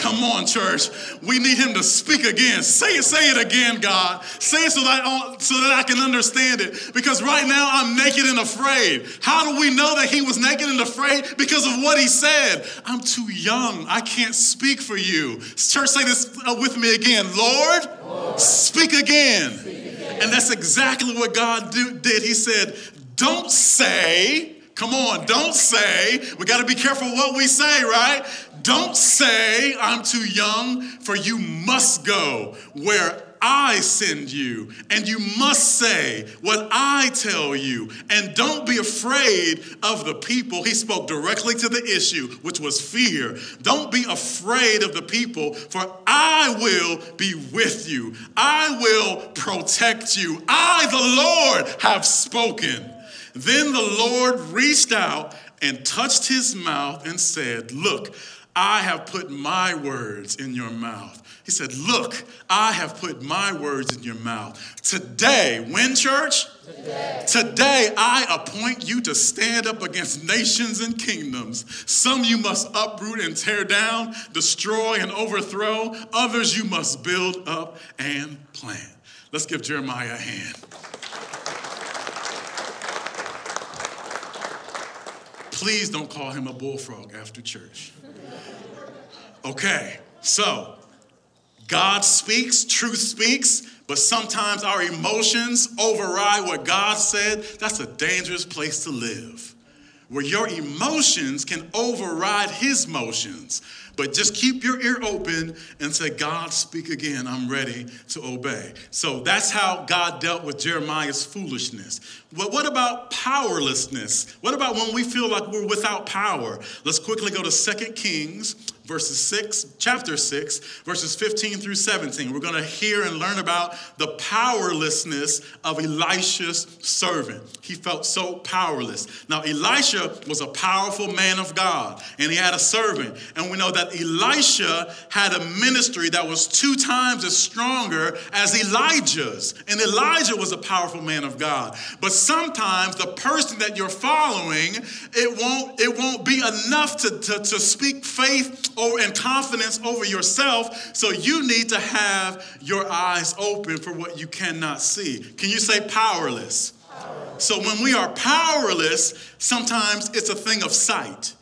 Come on, church. We need him to speak again. Say it, say it again, God. Say it so that, I, so that I can understand it. Because right now I'm naked and afraid. How do we know that he was naked and afraid? Because of what he said. I'm too young. I can't speak for you. Church, say this uh, with me again. Lord, Lord speak, again. speak again. And that's exactly what God do, did. He said, Don't say, Come on, don't say. We got to be careful what we say, right? Don't say, I'm too young, for you must go where I send you, and you must say what I tell you, and don't be afraid of the people. He spoke directly to the issue, which was fear. Don't be afraid of the people, for I will be with you. I will protect you. I, the Lord, have spoken. Then the Lord reached out and touched his mouth and said, Look, I have put my words in your mouth. He said, Look, I have put my words in your mouth. Today, when church? Today. Today, I appoint you to stand up against nations and kingdoms. Some you must uproot and tear down, destroy and overthrow. Others you must build up and plant. Let's give Jeremiah a hand. Please don't call him a bullfrog after church. Okay, so God speaks, truth speaks, but sometimes our emotions override what God said. That's a dangerous place to live, where your emotions can override His motions. But just keep your ear open and say, God, speak again. I'm ready to obey. So that's how God dealt with Jeremiah's foolishness. But what about powerlessness? What about when we feel like we're without power? Let's quickly go to 2 Kings verses 6, chapter 6, verses 15 through 17. We're going to hear and learn about the powerlessness of Elisha's servant. He felt so powerless. Now, Elisha was a powerful man of God, and he had a servant. And we know that Elisha had a ministry that was two times as stronger as Elijah's. And Elijah was a powerful man of God. But sometimes the person that you're following, it won't, it won't be enough to, to, to speak faith over and confidence over yourself. So you need to have your eyes open for what you cannot see. Can you say powerless? powerless. So when we are powerless, sometimes it's a thing of sight.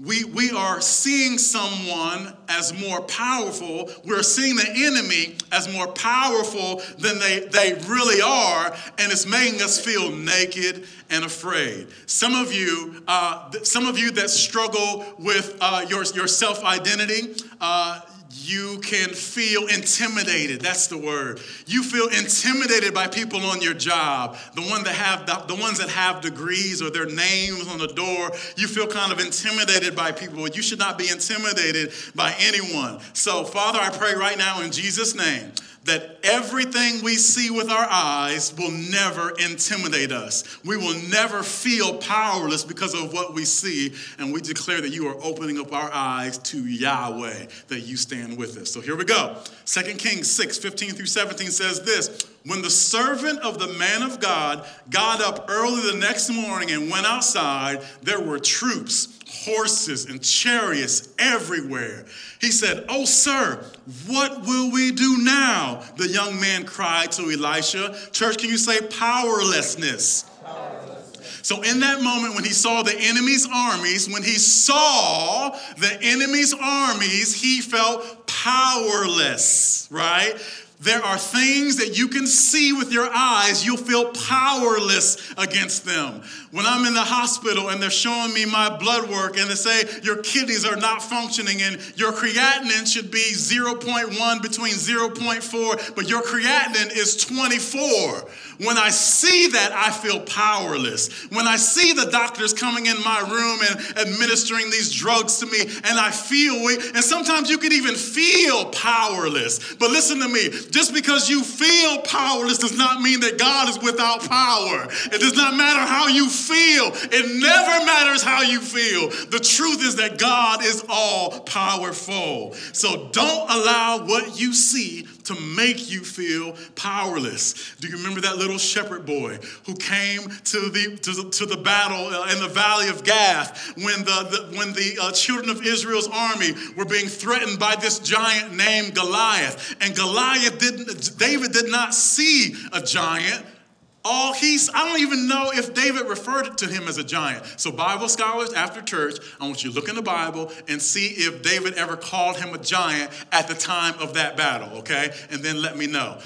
We, we are seeing someone as more powerful. We're seeing the enemy as more powerful than they, they really are, and it's making us feel naked and afraid. Some of you, uh, some of you that struggle with uh, your, your self identity, uh, you can feel intimidated. That's the word. You feel intimidated by people on your job, the one that have the, the, ones that have degrees or their names on the door. You feel kind of intimidated by people. You should not be intimidated by anyone. So, Father, I pray right now in Jesus' name that everything we see with our eyes will never intimidate us. We will never feel powerless because of what we see. And we declare that you are opening up our eyes to Yahweh, that you stand with us. So here we go. 2 Kings 6 15 through 17 says this When the servant of the man of God got up early the next morning and went outside, there were troops horses and chariots everywhere. He said, Oh, sir, what will we do now? The young man cried to Elisha. Church, can you say powerlessness? So, in that moment, when he saw the enemy's armies, when he saw the enemy's armies, he felt powerless, right? There are things that you can see with your eyes, you'll feel powerless against them. When I'm in the hospital and they're showing me my blood work and they say your kidneys are not functioning and your creatinine should be 0.1 between 0.4, but your creatinine is 24. When I see that, I feel powerless. When I see the doctors coming in my room and administering these drugs to me, and I feel weak, and sometimes you can even feel powerless. But listen to me just because you feel powerless does not mean that God is without power. It does not matter how you feel, it never matters how you feel. The truth is that God is all powerful. So don't allow what you see to make you feel powerless. Do you remember that little shepherd boy who came to the, to the, to the battle uh, in the valley of Gath when the, the when the uh, children of Israel's army were being threatened by this giant named Goliath? And Goliath didn't, David did not see a giant all he's, I don't even know if David referred to him as a giant. So, Bible scholars, after church, I want you to look in the Bible and see if David ever called him a giant at the time of that battle, okay? And then let me know.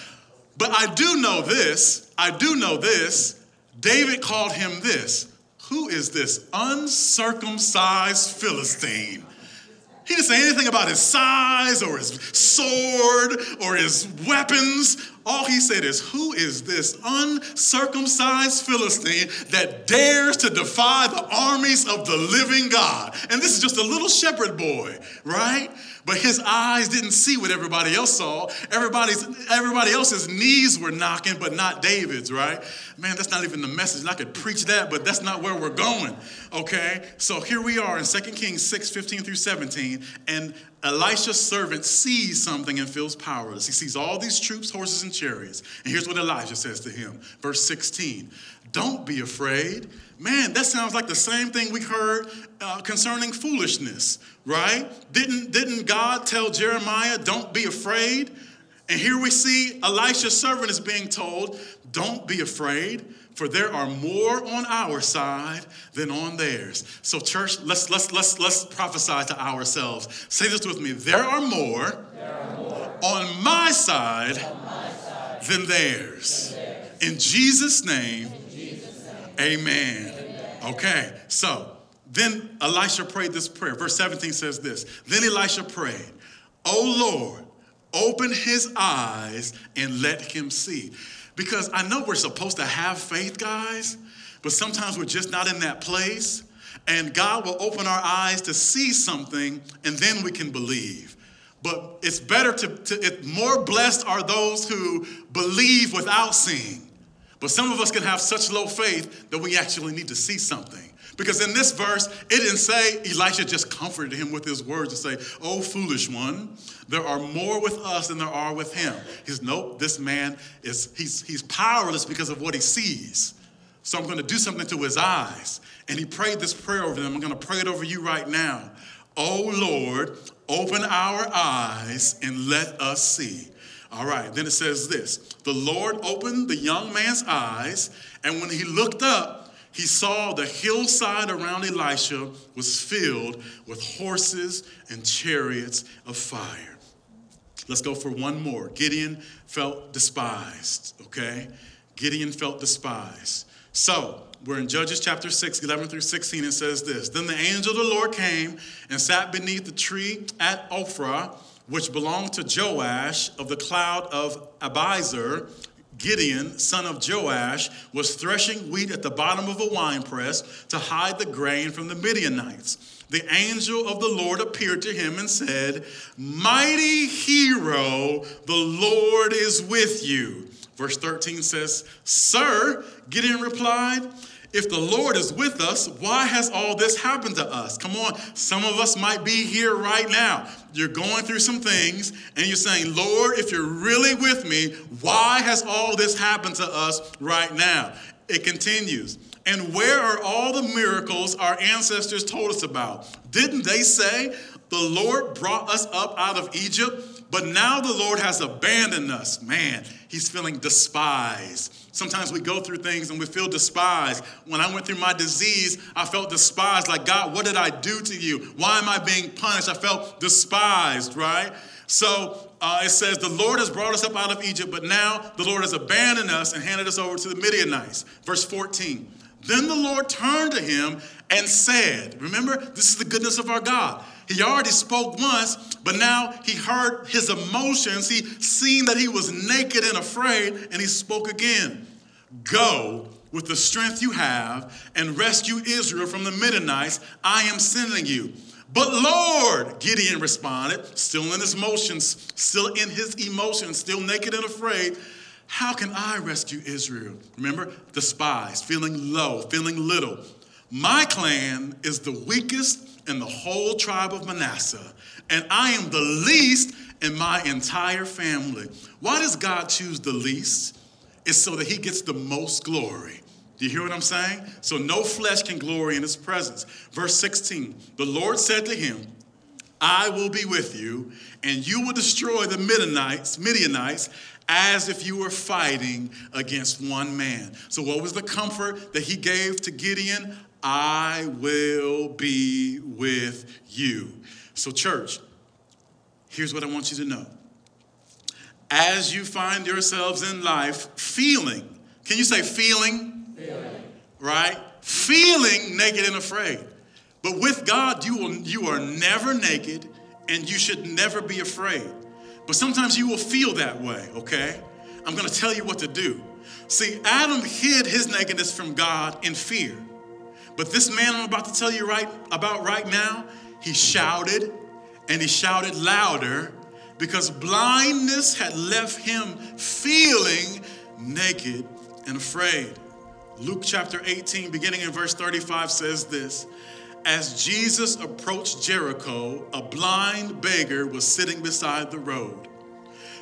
But I do know this, I do know this. David called him this. Who is this uncircumcised Philistine? He didn't say anything about his size or his sword or his weapons. All he said is, Who is this uncircumcised Philistine that dares to defy the armies of the living God? And this is just a little shepherd boy, right? But his eyes didn't see what everybody else saw. Everybody's, everybody else's knees were knocking, but not David's, right? Man, that's not even the message. And I could preach that, but that's not where we're going, okay? So here we are in 2 Kings 6 15 through 17, and Elisha's servant sees something and feels powerless. He sees all these troops, horses, and chariots. And here's what Elijah says to him, verse 16 Don't be afraid. Man, that sounds like the same thing we heard uh, concerning foolishness, right? Didn't, didn't God tell Jeremiah, don't be afraid? And here we see Elisha's servant is being told, don't be afraid, for there are more on our side than on theirs. So, church, let's let's let's let's prophesy to ourselves. Say this with me: there are more, there are more on, my side, on my side than theirs. Than theirs. In Jesus' name, Amen. Okay, so then Elisha prayed this prayer. Verse 17 says this Then Elisha prayed, Oh Lord, open his eyes and let him see. Because I know we're supposed to have faith, guys, but sometimes we're just not in that place. And God will open our eyes to see something, and then we can believe. But it's better to, to it, more blessed are those who believe without seeing but some of us can have such low faith that we actually need to see something. Because in this verse, it didn't say Elisha just comforted him with his words to say, Oh, foolish one, there are more with us than there are with him. He says, Nope, this man is he's he's powerless because of what he sees. So I'm going to do something to his eyes. And he prayed this prayer over them. I'm going to pray it over you right now. Oh Lord, open our eyes and let us see. All right, then it says this The Lord opened the young man's eyes, and when he looked up, he saw the hillside around Elisha was filled with horses and chariots of fire. Let's go for one more. Gideon felt despised, okay? Gideon felt despised. So, we're in Judges chapter 6, 11 through 16. It says this Then the angel of the Lord came and sat beneath the tree at Ophrah which belonged to Joash of the cloud of Abiezer, Gideon, son of Joash, was threshing wheat at the bottom of a winepress to hide the grain from the Midianites. The angel of the Lord appeared to him and said, Mighty hero, the Lord is with you. Verse 13 says, Sir, Gideon replied, if the Lord is with us, why has all this happened to us? Come on, some of us might be here right now. You're going through some things and you're saying, Lord, if you're really with me, why has all this happened to us right now? It continues. And where are all the miracles our ancestors told us about? Didn't they say, the Lord brought us up out of Egypt, but now the Lord has abandoned us? Man, he's feeling despised. Sometimes we go through things and we feel despised. When I went through my disease, I felt despised. Like, God, what did I do to you? Why am I being punished? I felt despised, right? So uh, it says, The Lord has brought us up out of Egypt, but now the Lord has abandoned us and handed us over to the Midianites. Verse 14. Then the Lord turned to him and said, Remember, this is the goodness of our God. He already spoke once, but now he heard his emotions. He seen that he was naked and afraid, and he spoke again. Go with the strength you have and rescue Israel from the Midianites. I am sending you. But Lord, Gideon responded, still in his emotions, still in his emotions, still naked and afraid. How can I rescue Israel? Remember, despised, feeling low, feeling little. My clan is the weakest in the whole tribe of Manasseh, and I am the least in my entire family. Why does God choose the least? It's so that he gets the most glory. Do you hear what I'm saying? So no flesh can glory in his presence. Verse 16 The Lord said to him, I will be with you, and you will destroy the Midianites, Midianites as if you were fighting against one man. So, what was the comfort that he gave to Gideon? I will be with you. So, church, here's what I want you to know. As you find yourselves in life feeling, can you say feeling? Feeling. Right? Feeling naked and afraid. But with God, you, will, you are never naked and you should never be afraid. But sometimes you will feel that way, okay? I'm gonna tell you what to do. See, Adam hid his nakedness from God in fear. But this man I'm about to tell you right about right now, he shouted and he shouted louder because blindness had left him feeling naked and afraid. Luke chapter 18, beginning in verse 35, says this As Jesus approached Jericho, a blind beggar was sitting beside the road.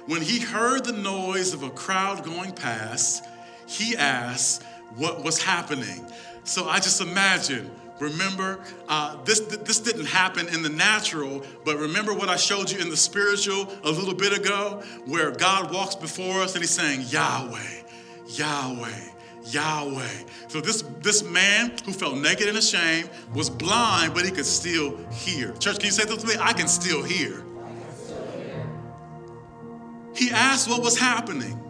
When he heard the noise of a crowd going past, he asked what was happening. So I just imagine, remember, uh, this, this didn't happen in the natural, but remember what I showed you in the spiritual a little bit ago, where God walks before us and he's saying, Yahweh, Yahweh. Yahweh. So this, this man who felt naked and ashamed was blind, but he could still hear. Church, can you say this to me? I can still hear. He asked what was happening.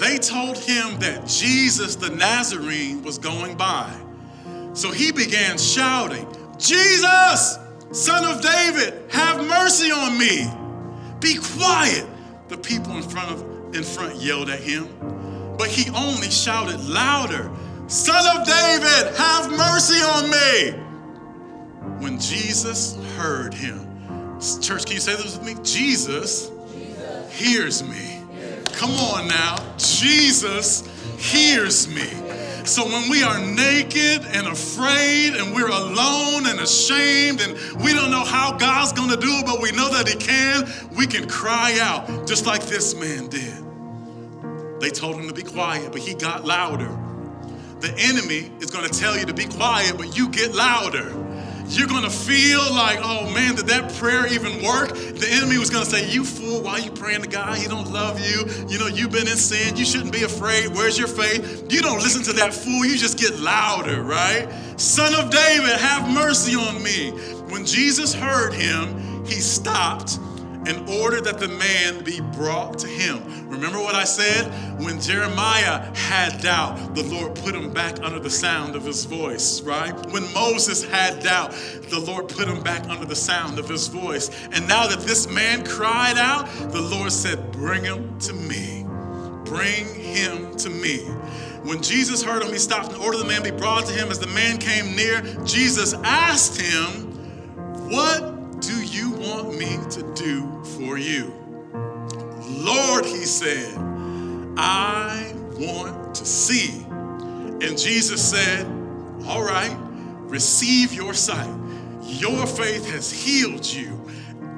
They told him that Jesus the Nazarene was going by. So he began shouting, Jesus, son of David, have mercy on me. Be quiet. The people in front of in front yelled at him, but he only shouted louder, Son of David, have mercy on me. When Jesus heard him, church, can you say this with me? Jesus, Jesus. hears me. Come on now. Jesus hears me. So when we are naked and afraid and we're alone and ashamed and we don't know how God's going to do it, but we know that He can, we can cry out just like this man did. They told him to be quiet, but he got louder. The enemy is going to tell you to be quiet, but you get louder. You're going to feel like, oh man, did that prayer even work? The enemy was going to say, you fool, why are you praying to God? He don't love you. You know, you've been in sin. You shouldn't be afraid. Where's your faith? You don't listen to that fool. You just get louder, right? Son of David, have mercy on me. When Jesus heard him, he stopped in order that the man be brought to him. Remember what I said? When Jeremiah had doubt, the Lord put him back under the sound of his voice, right? When Moses had doubt, the Lord put him back under the sound of his voice. And now that this man cried out, the Lord said, Bring him to me. Bring him to me. When Jesus heard him, he stopped and ordered the man be brought to him. As the man came near, Jesus asked him, What want me to do for you? Lord, he said, I want to see. And Jesus said, All right, receive your sight. Your faith has healed you.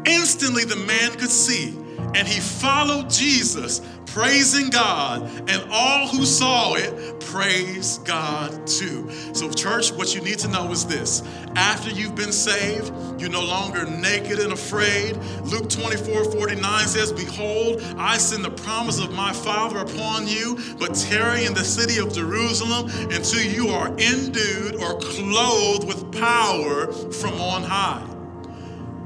Instantly, the man could see, and he followed Jesus praising God, and all who saw it praise God too. So, church, what you need to know is this after you've been saved, you're no longer naked and afraid. Luke 24 49 says, Behold, I send the promise of my Father upon you, but tarry in the city of Jerusalem until you are endued or clothed with power from on high.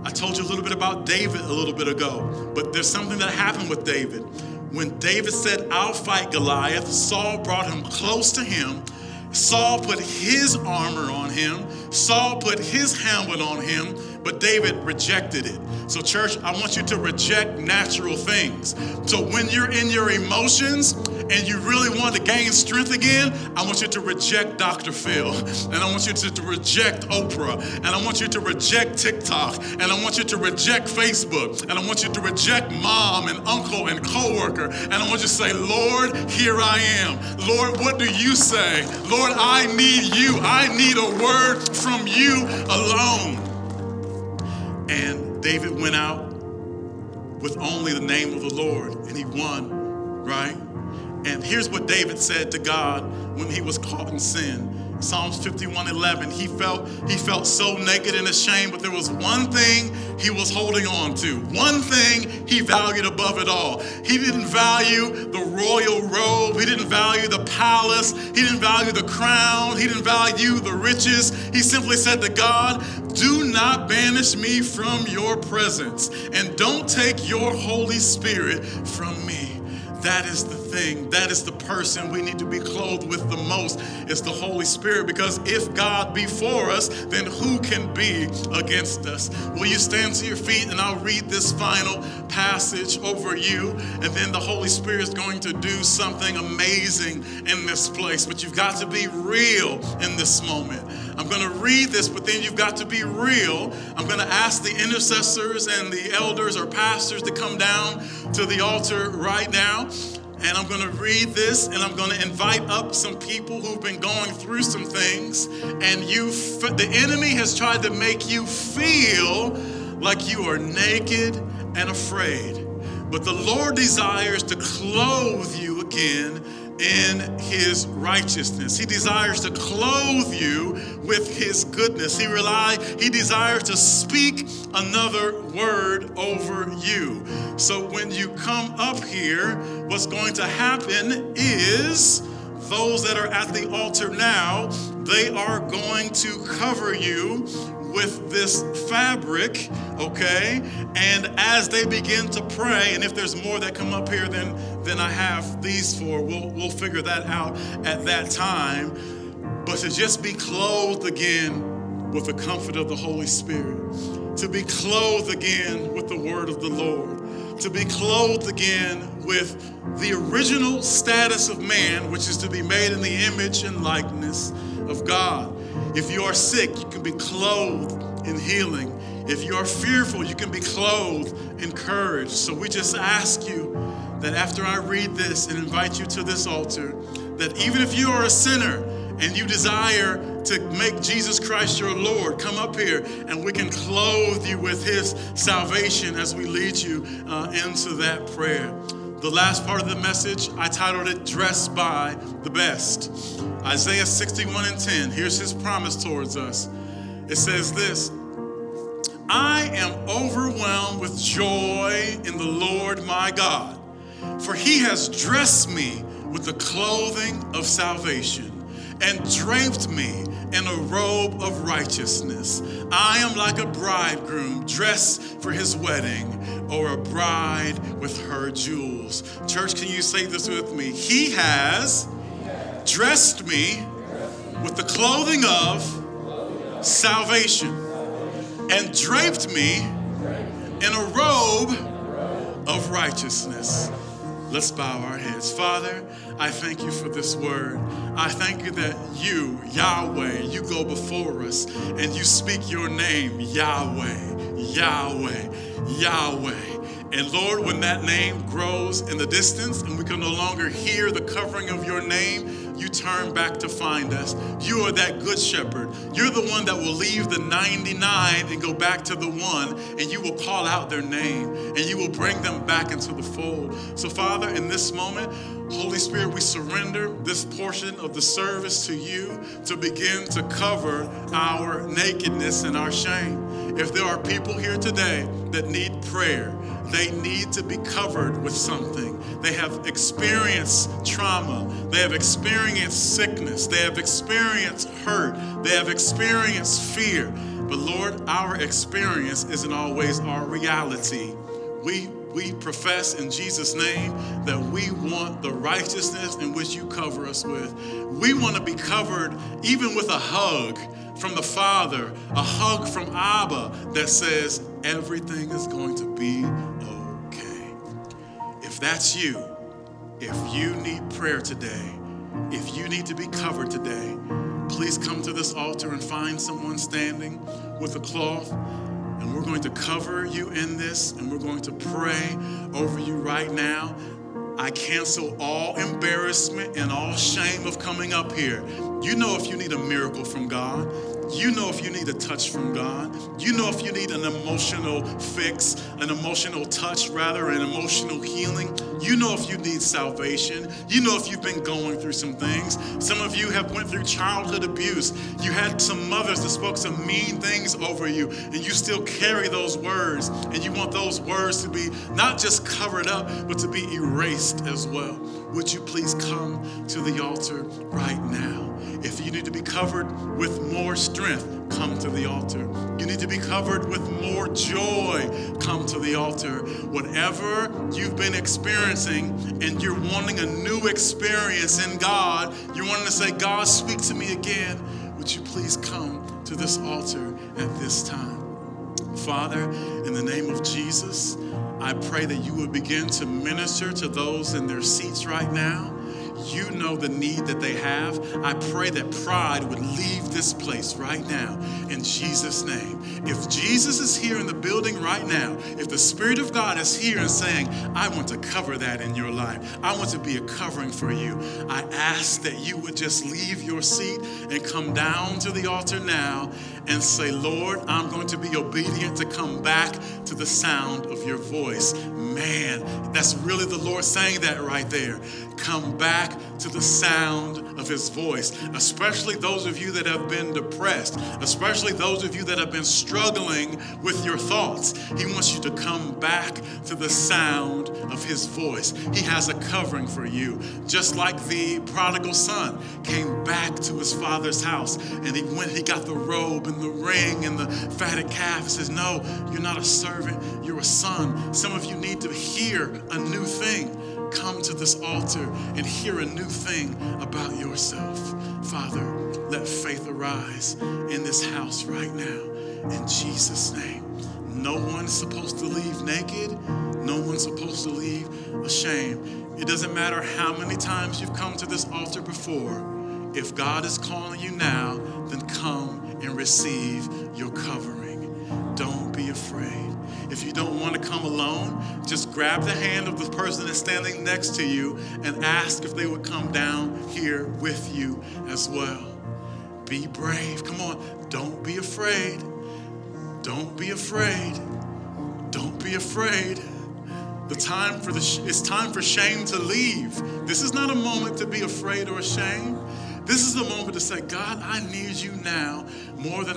I told you a little bit about David a little bit ago, but there's something that happened with David. When David said, I'll fight Goliath, Saul brought him close to him. Saul put his armor on him. Saul put his helmet on him, but David rejected it. So, church, I want you to reject natural things. So, when you're in your emotions and you really want to gain strength again, I want you to reject Dr. Phil. And I want you to, to reject Oprah. And I want you to reject TikTok. And I want you to reject Facebook. And I want you to reject mom and uncle and coworker. And I want you to say, Lord, here I am. Lord, what do you say? Lord, I need you. I need a word from you alone. And David went out with only the name of the Lord and he won, right? And here's what David said to God when he was caught in sin. Psalms 51 11, he felt, he felt so naked and ashamed, but there was one thing he was holding on to, one thing he valued above it all. He didn't value the royal robe, he didn't value the palace, he didn't value the crown, he didn't value the riches. He simply said to God, Do not banish me from your presence, and don't take your Holy Spirit from me. That is the thing. That is the person we need to be clothed with the most. It's the Holy Spirit. Because if God be for us, then who can be against us? Will you stand to your feet and I'll read this final passage over you? And then the Holy Spirit is going to do something amazing in this place. But you've got to be real in this moment. I'm going to read this, but then you've got to be real. I'm going to ask the intercessors and the elders or pastors to come down to the altar right now. And I'm going to read this and I'm going to invite up some people who've been going through some things. And you, the enemy has tried to make you feel like you are naked and afraid. But the Lord desires to clothe you again in his righteousness. He desires to clothe you with his goodness. He rely, he desires to speak another word over you. So when you come up here, what's going to happen is those that are at the altar now, they are going to cover you with this fabric, okay? And as they begin to pray, and if there's more that come up here than, than I have these for, we'll, we'll figure that out at that time. But to just be clothed again with the comfort of the Holy Spirit, to be clothed again with the word of the Lord, to be clothed again with the original status of man, which is to be made in the image and likeness of God. If you are sick, you can be clothed in healing. If you are fearful, you can be clothed in courage. So we just ask you that after I read this and invite you to this altar, that even if you are a sinner and you desire to make Jesus Christ your Lord, come up here and we can clothe you with his salvation as we lead you uh, into that prayer. The last part of the message, I titled it Dressed by the Best. Isaiah 61 and 10, here's his promise towards us. It says this I am overwhelmed with joy in the Lord my God, for he has dressed me with the clothing of salvation and draped me in a robe of righteousness. I am like a bridegroom dressed for his wedding, or a bride with her jewels. Church, can you say this with me? He has dressed me with the clothing of salvation and draped me in a robe of righteousness. Let's bow our heads. Father, I thank you for this word. I thank you that you, Yahweh, you go before us and you speak your name, Yahweh, Yahweh, Yahweh. And Lord, when that name grows in the distance and we can no longer hear the covering of your name, you turn back to find us. You are that good shepherd. You're the one that will leave the 99 and go back to the one, and you will call out their name and you will bring them back into the fold. So, Father, in this moment, Holy Spirit, we surrender this portion of the service to you to begin to cover our nakedness and our shame. If there are people here today that need prayer, they need to be covered with something. They have experienced trauma. They have experienced sickness. They have experienced hurt. They have experienced fear. But Lord, our experience isn't always our reality. We we profess in Jesus' name that we want the righteousness in which you cover us with. We want to be covered even with a hug from the Father, a hug from Abba that says, everything is going to be. If that's you, If you need prayer today, if you need to be covered today, please come to this altar and find someone standing with a cloth. And we're going to cover you in this and we're going to pray over you right now. I cancel all embarrassment and all shame of coming up here. You know if you need a miracle from God. You know if you need a touch from God. You know if you need an emotional fix, an emotional touch, rather, an emotional healing. You know if you need salvation. You know if you've been going through some things. Some of you have went through childhood abuse. You had some mothers that spoke some mean things over you, and you still carry those words, and you want those words to be not just covered up, but to be erased as well. Would you please come to the altar right now? If you need to be covered with more strength, come to the altar. You need to be covered with more joy, come to the altar. Whatever you've been experiencing and you're wanting a new experience in God, you're wanting to say, God, speak to me again, would you please come to this altar at this time? Father, in the name of Jesus, I pray that you would begin to minister to those in their seats right now. You know the need that they have. I pray that pride would leave this place right now in Jesus' name. If Jesus is here in the building right now, if the Spirit of God is here and saying, I want to cover that in your life, I want to be a covering for you, I ask that you would just leave your seat and come down to the altar now and say, Lord, I'm going to be obedient to come back to the sound of your voice. Man, that's really the Lord saying that right there. Come back to the sound of his voice, especially those of you that have been depressed, especially those of you that have been struggling with your thoughts. He wants you to come back to the sound of his voice. He has a covering for you, just like the prodigal son came back to his father's house and he went, he got the robe and the ring and the fatted calf. He says, No, you're not a servant, you're a son. Some of you need to hear a new thing come to this altar and hear a new thing about yourself. Father, let faith arise in this house right now. In Jesus' name. No one's supposed to leave naked. No one's supposed to leave ashamed. It doesn't matter how many times you've come to this altar before. If God is calling you now, then come and receive your covering. Don't be afraid. If you don't want to come alone, just grab the hand of the person that's standing next to you and ask if they would come down here with you as well. Be brave. Come on. Don't be afraid. Don't be afraid. Don't be afraid. The time for the sh- it's time for shame to leave. This is not a moment to be afraid or ashamed. This is the moment to say, God, I need you now more than